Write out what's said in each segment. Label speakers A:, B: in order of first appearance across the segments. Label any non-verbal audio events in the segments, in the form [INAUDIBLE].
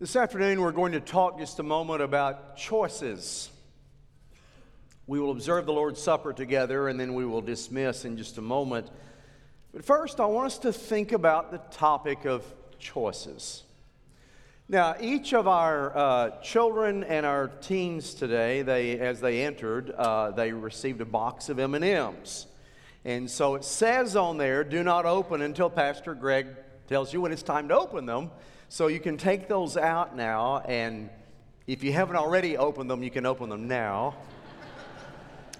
A: This afternoon, we're going to talk just a moment about choices. We will observe the Lord's Supper together and then we will dismiss in just a moment. But first, I want us to think about the topic of choices. Now, each of our uh, children and our teens today, they, as they entered, uh, they received a box of M&Ms. And so it says on there, do not open until Pastor Greg tells you when it's time to open them. So you can take those out now, and if you haven't already opened them, you can open them now.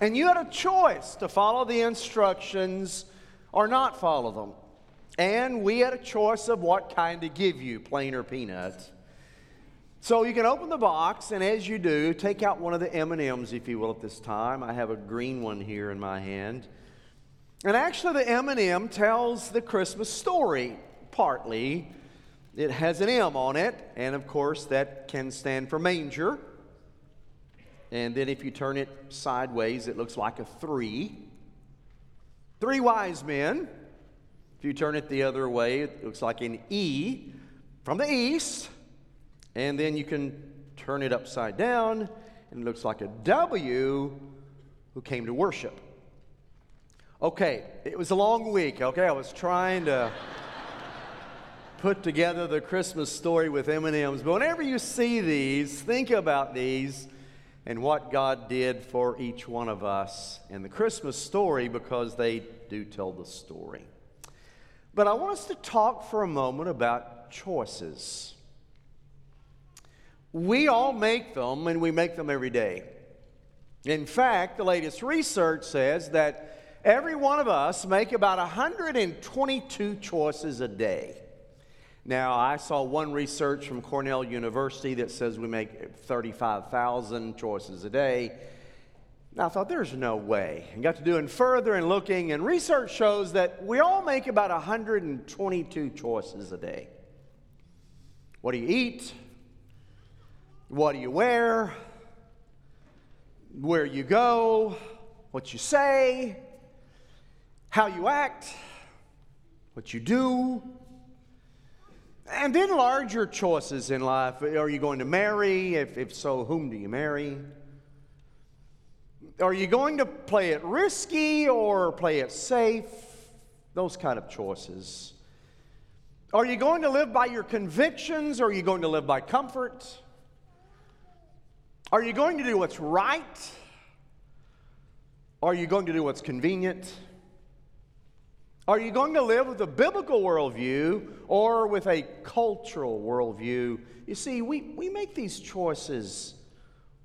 A: and you had a choice to follow the instructions or not follow them. And we had a choice of what kind to give you, plain or peanut. So you can open the box, and as you do, take out one of the M&Ms, if you will, at this time. I have a green one here in my hand. And actually, the M&M tells the Christmas story, partly. It has an M on it, and of course, that can stand for manger. And then if you turn it sideways, it looks like a three. Three wise men. If you turn it the other way, it looks like an E from the east. And then you can turn it upside down, and it looks like a W who came to worship. Okay, it was a long week, okay? I was trying to put together the Christmas story with M&Ms. But whenever you see these, think about these and what God did for each one of us and the Christmas story because they do tell the story. But I want us to talk for a moment about choices. We all make them and we make them every day. In fact, the latest research says that every one of us make about 122 choices a day. Now, I saw one research from Cornell University that says we make 35,000 choices a day. Now, I thought there's no way. I got to doing further and looking, and research shows that we all make about 122 choices a day. What do you eat? What do you wear? Where you go? What you say? How you act? What you do? And then larger choices in life. Are you going to marry? If, if so, whom do you marry? Are you going to play it risky or play it safe? Those kind of choices. Are you going to live by your convictions or are you going to live by comfort? Are you going to do what's right? Are you going to do what's convenient? Are you going to live with a biblical worldview or with a cultural worldview? You see, we, we make these choices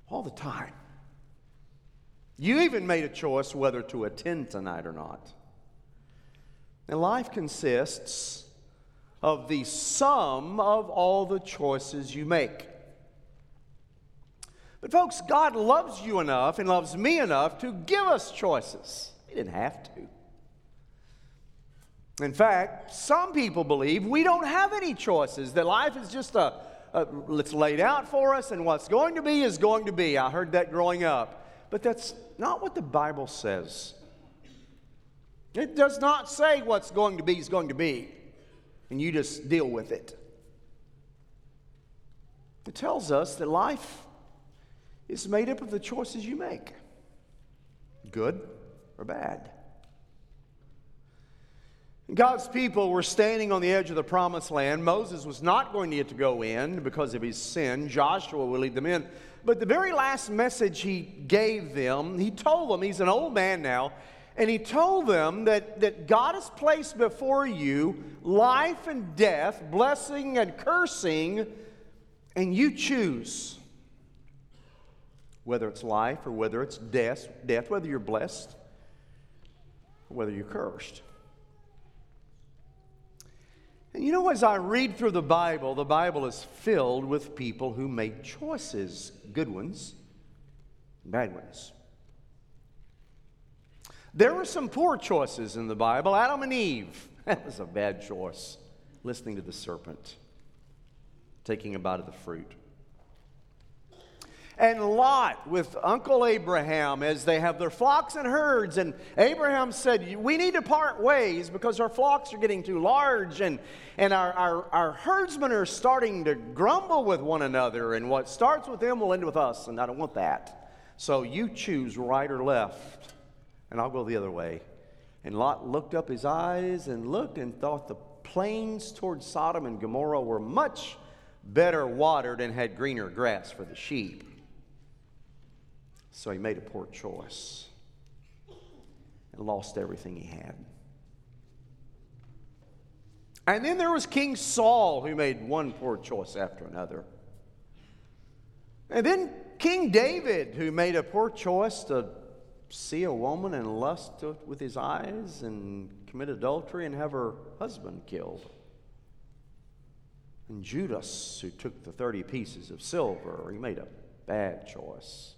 A: all the time. You even made a choice whether to attend tonight or not. And life consists of the sum of all the choices you make. But, folks, God loves you enough and loves me enough to give us choices. He didn't have to. In fact, some people believe we don't have any choices, that life is just a, a, it's laid out for us, and what's going to be is going to be. I heard that growing up. But that's not what the Bible says. It does not say what's going to be is going to be, and you just deal with it. It tells us that life is made up of the choices you make good or bad. God's people were standing on the edge of the promised land. Moses was not going to get to go in because of his sin. Joshua will lead them in. But the very last message he gave them, he told them, he's an old man now, and he told them that, that God has placed before you life and death, blessing and cursing, and you choose whether it's life or whether it's death, death whether you're blessed or whether you're cursed. And you know, as I read through the Bible, the Bible is filled with people who made choices good ones, bad ones. There were some poor choices in the Bible. Adam and Eve, [LAUGHS] that was a bad choice. Listening to the serpent, taking a bite of the fruit. And Lot with Uncle Abraham as they have their flocks and herds. And Abraham said, We need to part ways because our flocks are getting too large and, and our, our, our herdsmen are starting to grumble with one another. And what starts with them will end with us, and I don't want that. So you choose right or left, and I'll go the other way. And Lot looked up his eyes and looked and thought the plains towards Sodom and Gomorrah were much better watered and had greener grass for the sheep. So he made a poor choice and lost everything he had. And then there was King Saul who made one poor choice after another. And then King David who made a poor choice to see a woman and lust with his eyes and commit adultery and have her husband killed. And Judas, who took the 30 pieces of silver, he made a bad choice.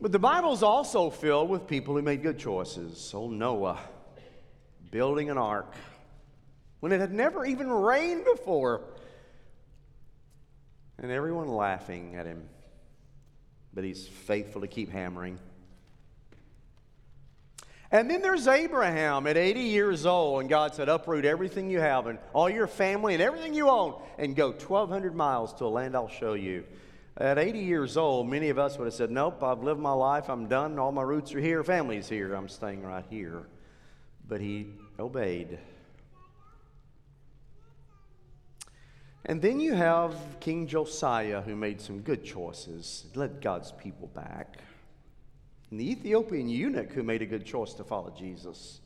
A: But the Bible is also filled with people who made good choices. Old Noah building an ark when it had never even rained before, and everyone laughing at him. But he's faithful to keep hammering. And then there's Abraham at 80 years old, and God said, Uproot everything you have and all your family and everything you own and go 1,200 miles to a land I'll show you. At 80 years old, many of us would have said, Nope, I've lived my life, I'm done, all my roots are here, family's here, I'm staying right here. But he obeyed. And then you have King Josiah, who made some good choices, led God's people back and the Ethiopian eunuch who made a good choice to follow Jesus.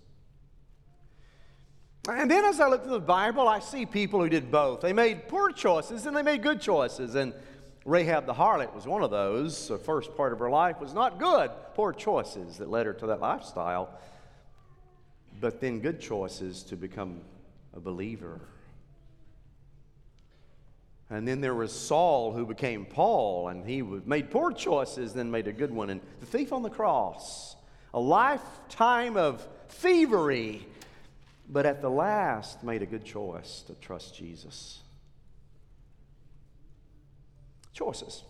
A: And then as I look through the Bible, I see people who did both. They made poor choices and they made good choices. And Rahab the harlot was one of those. The first part of her life was not good, poor choices that led her to that lifestyle. But then good choices to become a believer. And then there was Saul who became Paul, and he made poor choices, then made a good one. And the thief on the cross, a lifetime of thievery, but at the last made a good choice to trust Jesus. Choices.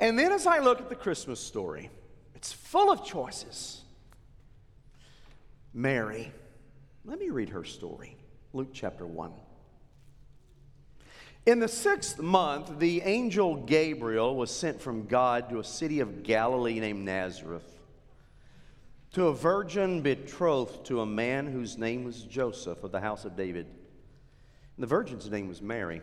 A: And then as I look at the Christmas story, it's full of choices. Mary, let me read her story. Luke chapter 1. In the sixth month, the angel Gabriel was sent from God to a city of Galilee named Nazareth to a virgin betrothed to a man whose name was Joseph of the house of David. And the virgin's name was Mary.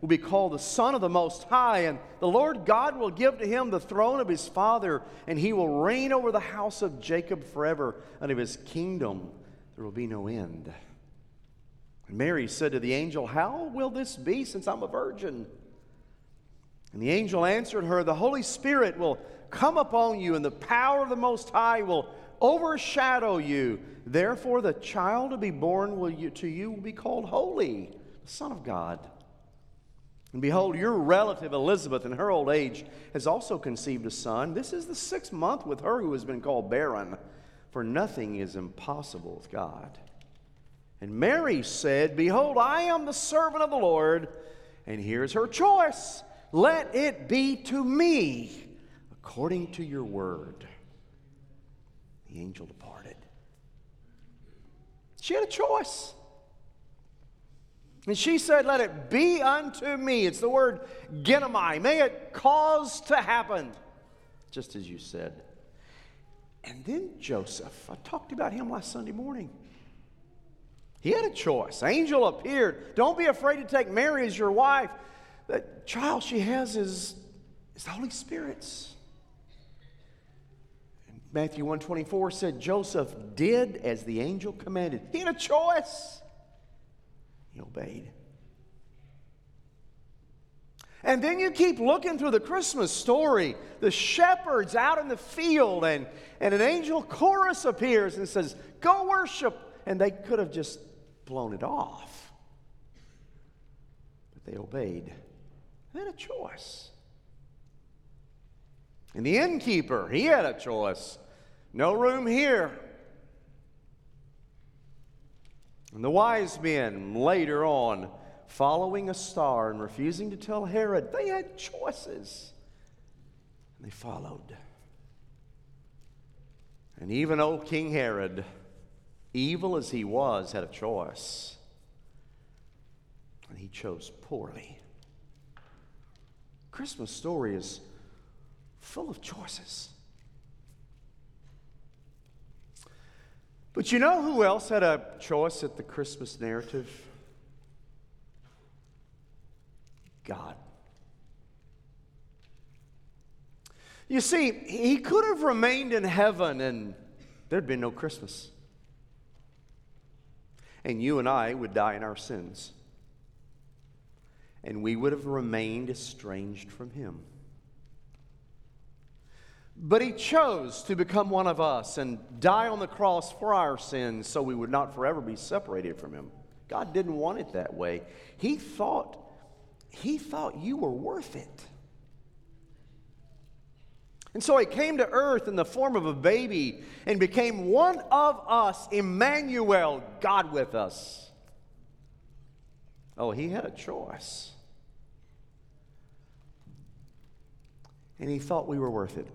A: will be called the Son of the Most High, and the Lord God will give to him the throne of his father, and he will reign over the house of Jacob forever, and of his kingdom there will be no end. And Mary said to the angel, How will this be since I'm a virgin? And the angel answered her, The Holy Spirit will come upon you, and the power of the Most High will overshadow you. Therefore, the child to be born will you, to you will be called Holy, the Son of God. And behold, your relative Elizabeth, in her old age, has also conceived a son. This is the sixth month with her who has been called barren, for nothing is impossible with God. And Mary said, Behold, I am the servant of the Lord. And here's her choice let it be to me according to your word. The angel departed. She had a choice. And she said, Let it be unto me. It's the word genomai. May it cause to happen, just as you said. And then Joseph, I talked about him last Sunday morning. He had a choice. Angel appeared. Don't be afraid to take Mary as your wife. The child she has is, is the Holy Spirit's. Matthew 124 said Joseph did as the angel commanded. He had a choice. He obeyed. And then you keep looking through the Christmas story, the shepherds out in the field, and, and an angel chorus appears and says, Go worship. And they could have just blown it off. But they obeyed. They had a choice. And the innkeeper, he had a choice. No room here. And the wise men later on following a star and refusing to tell Herod, they had choices. And they followed. And even old King Herod, evil as he was, had a choice. And he chose poorly. Christmas story is full of choices. But you know who else had a choice at the Christmas narrative? God. You see, he could have remained in heaven and there'd been no Christmas. And you and I would die in our sins. And we would have remained estranged from him. But he chose to become one of us and die on the cross for our sins so we would not forever be separated from him. God didn't want it that way. He thought he thought you were worth it. And so he came to earth in the form of a baby and became one of us, Emmanuel, God with us. Oh, he had a choice. And he thought we were worth it.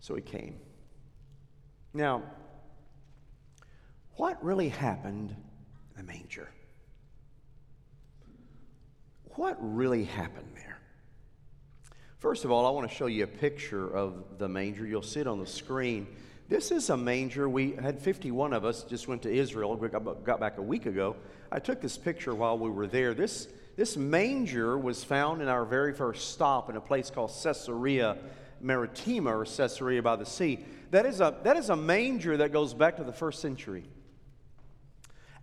A: So he came. Now, what really happened in the manger? what really happened there? First of all, I want to show you a picture of the manger. You'll see it on the screen. This is a manger. We had 51 of us just went to Israel. We got back a week ago. I took this picture while we were there. This, this manger was found in our very first stop in a place called Caesarea Maritima or Caesarea by the sea. That is a, that is a manger that goes back to the first century.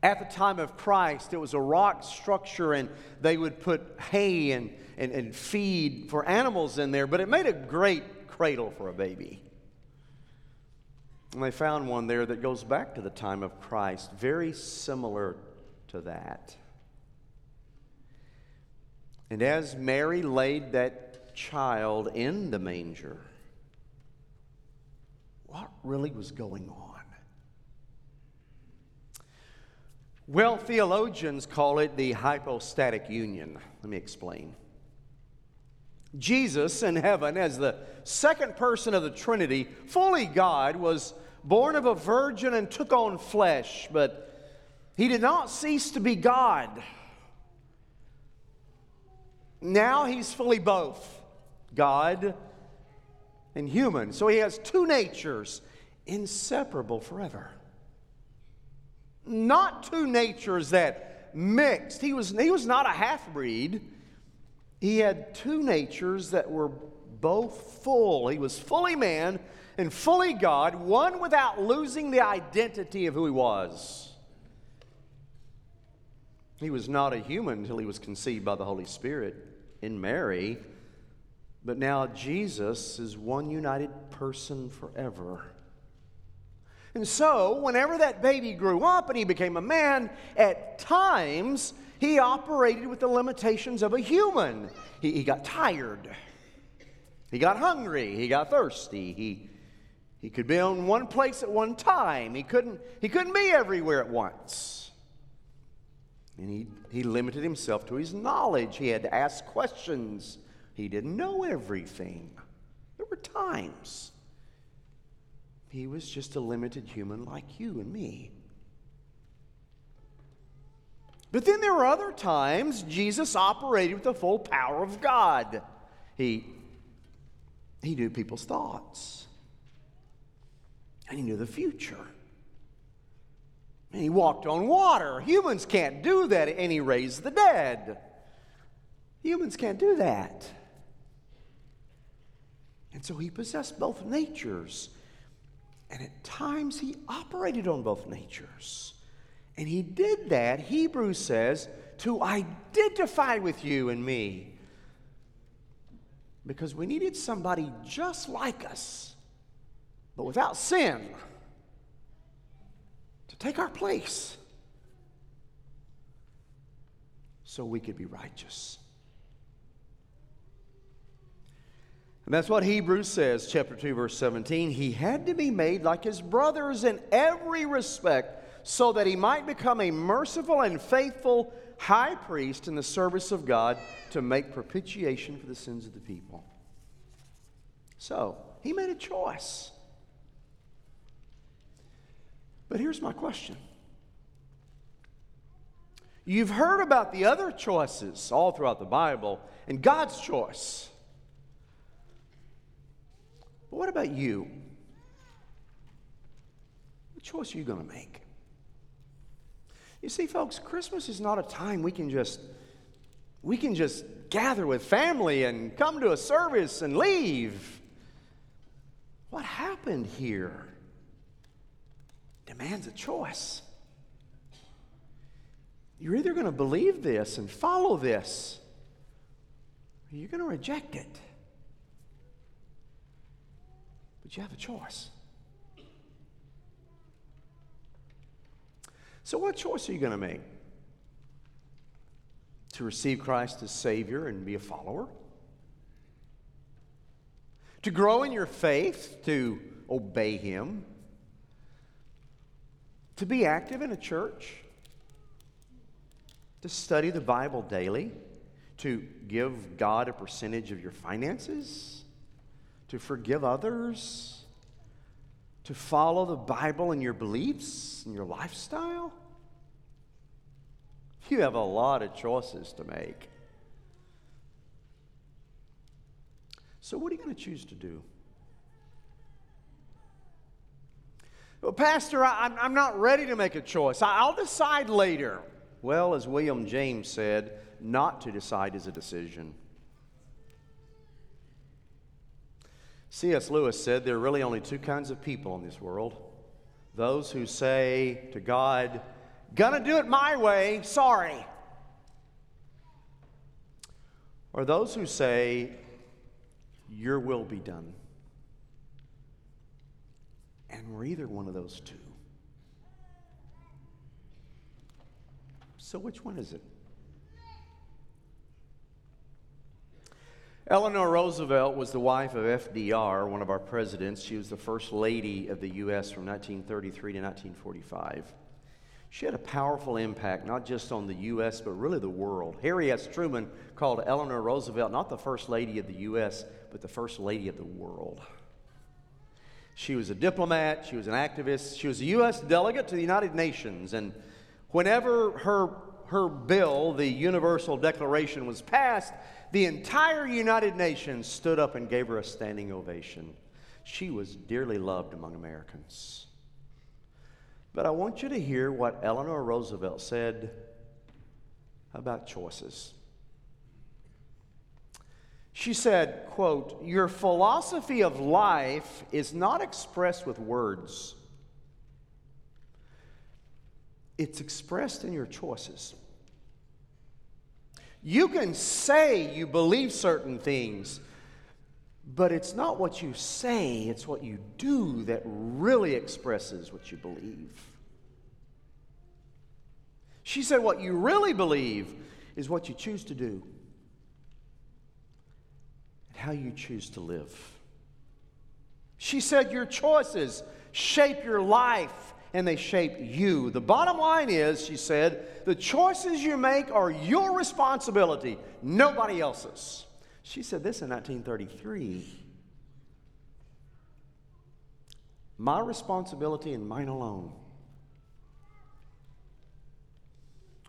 A: At the time of Christ, it was a rock structure, and they would put hay and, and, and feed for animals in there, but it made a great cradle for a baby. And they found one there that goes back to the time of Christ, very similar to that. And as Mary laid that child in the manger, what really was going on? Well, theologians call it the hypostatic union. Let me explain. Jesus in heaven, as the second person of the Trinity, fully God, was born of a virgin and took on flesh, but he did not cease to be God. Now he's fully both God and human. So he has two natures, inseparable forever not two natures that mixed. He was, he was not a half breed. He had two natures that were both full. He was fully man and fully God, one without losing the identity of who he was. He was not a human until he was conceived by the Holy Spirit in Mary. But now Jesus is one united person forever. And so, whenever that baby grew up and he became a man, at times he operated with the limitations of a human. He, he got tired, he got hungry, he got thirsty, he, he could be in one place at one time, he couldn't, he couldn't be everywhere at once. And he, he limited himself to his knowledge. He had to ask questions. He didn't know everything. There were times he was just a limited human like you and me. But then there were other times Jesus operated with the full power of God. He, he knew people's thoughts, and he knew the future. And he walked on water. Humans can't do that, and he raised the dead. Humans can't do that. And so he possessed both natures. And at times he operated on both natures. And he did that, Hebrews says, to identify with you and me. Because we needed somebody just like us, but without sin, to take our place so we could be righteous. And that's what Hebrews says, chapter 2, verse 17. He had to be made like his brothers in every respect so that he might become a merciful and faithful high priest in the service of God to make propitiation for the sins of the people. So, he made a choice. But here's my question You've heard about the other choices all throughout the Bible and God's choice. But what about you? What choice are you going to make? You see, folks, Christmas is not a time we can just we can just gather with family and come to a service and leave. What happened here demands a choice. You're either going to believe this and follow this, or you're going to reject it. But you have a choice. So, what choice are you going to make? To receive Christ as Savior and be a follower? To grow in your faith, to obey Him? To be active in a church? To study the Bible daily? To give God a percentage of your finances? To forgive others? to follow the Bible in your beliefs and your lifestyle? You have a lot of choices to make. So, what are you going to choose to do? Well, Pastor, I, am not ready to make a choice. I'll decide later. Well, as William James said, not to decide is a decision. C.S. Lewis said there are really only two kinds of people in this world those who say to God, Gonna do it my way, sorry. Or those who say, Your will be done. And we're either one of those two. So, which one is it? Eleanor Roosevelt was the wife of FDR, one of our presidents. She was the first lady of the U.S. from 1933 to 1945. She had a powerful impact, not just on the U.S., but really the world. Harry S. Truman called Eleanor Roosevelt not the first lady of the U.S., but the first lady of the world. She was a diplomat, she was an activist, she was a U.S. delegate to the United Nations, and whenever her, her bill, the Universal Declaration, was passed, the entire United Nations stood up and gave her a standing ovation. She was dearly loved among Americans. But I want you to hear what Eleanor Roosevelt said about choices. She said, quote, "Your philosophy of life is not expressed with words. It's expressed in your choices." You can say you believe certain things, but it's not what you say, it's what you do that really expresses what you believe. She said, What you really believe is what you choose to do and how you choose to live. She said, Your choices shape your life and they shape you. The bottom line is, she said, the choices you make are your responsibility, nobody else's. She said this in 1933. My responsibility and mine alone.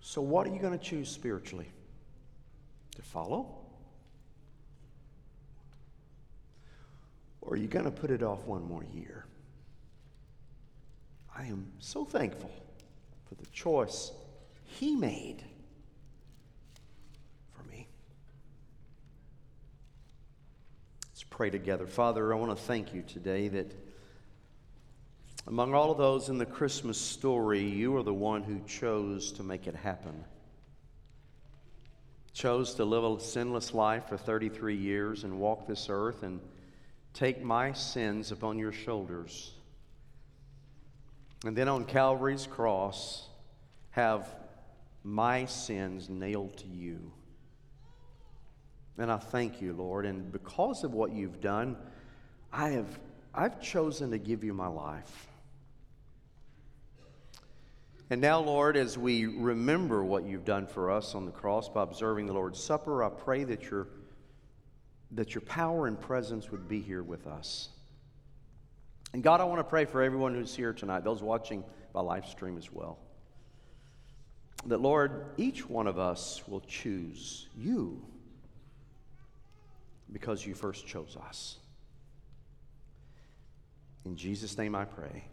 A: So, what are you going to choose spiritually? To follow? Or are you going to put it off one more year? I am so thankful for the choice He made for me. Let's pray together. Father, I want to thank you today that Among all of those in the Christmas story, you are the one who chose to make it happen. Chose to live a sinless life for 33 years and walk this earth and take my sins upon your shoulders. And then on Calvary's cross, have my sins nailed to you. And I thank you, Lord. And because of what you've done, I have I've chosen to give you my life. And now, Lord, as we remember what you've done for us on the cross by observing the Lord's Supper, I pray that your, that your power and presence would be here with us. And God, I want to pray for everyone who's here tonight, those watching by live stream as well. That, Lord, each one of us will choose you because you first chose us. In Jesus' name I pray.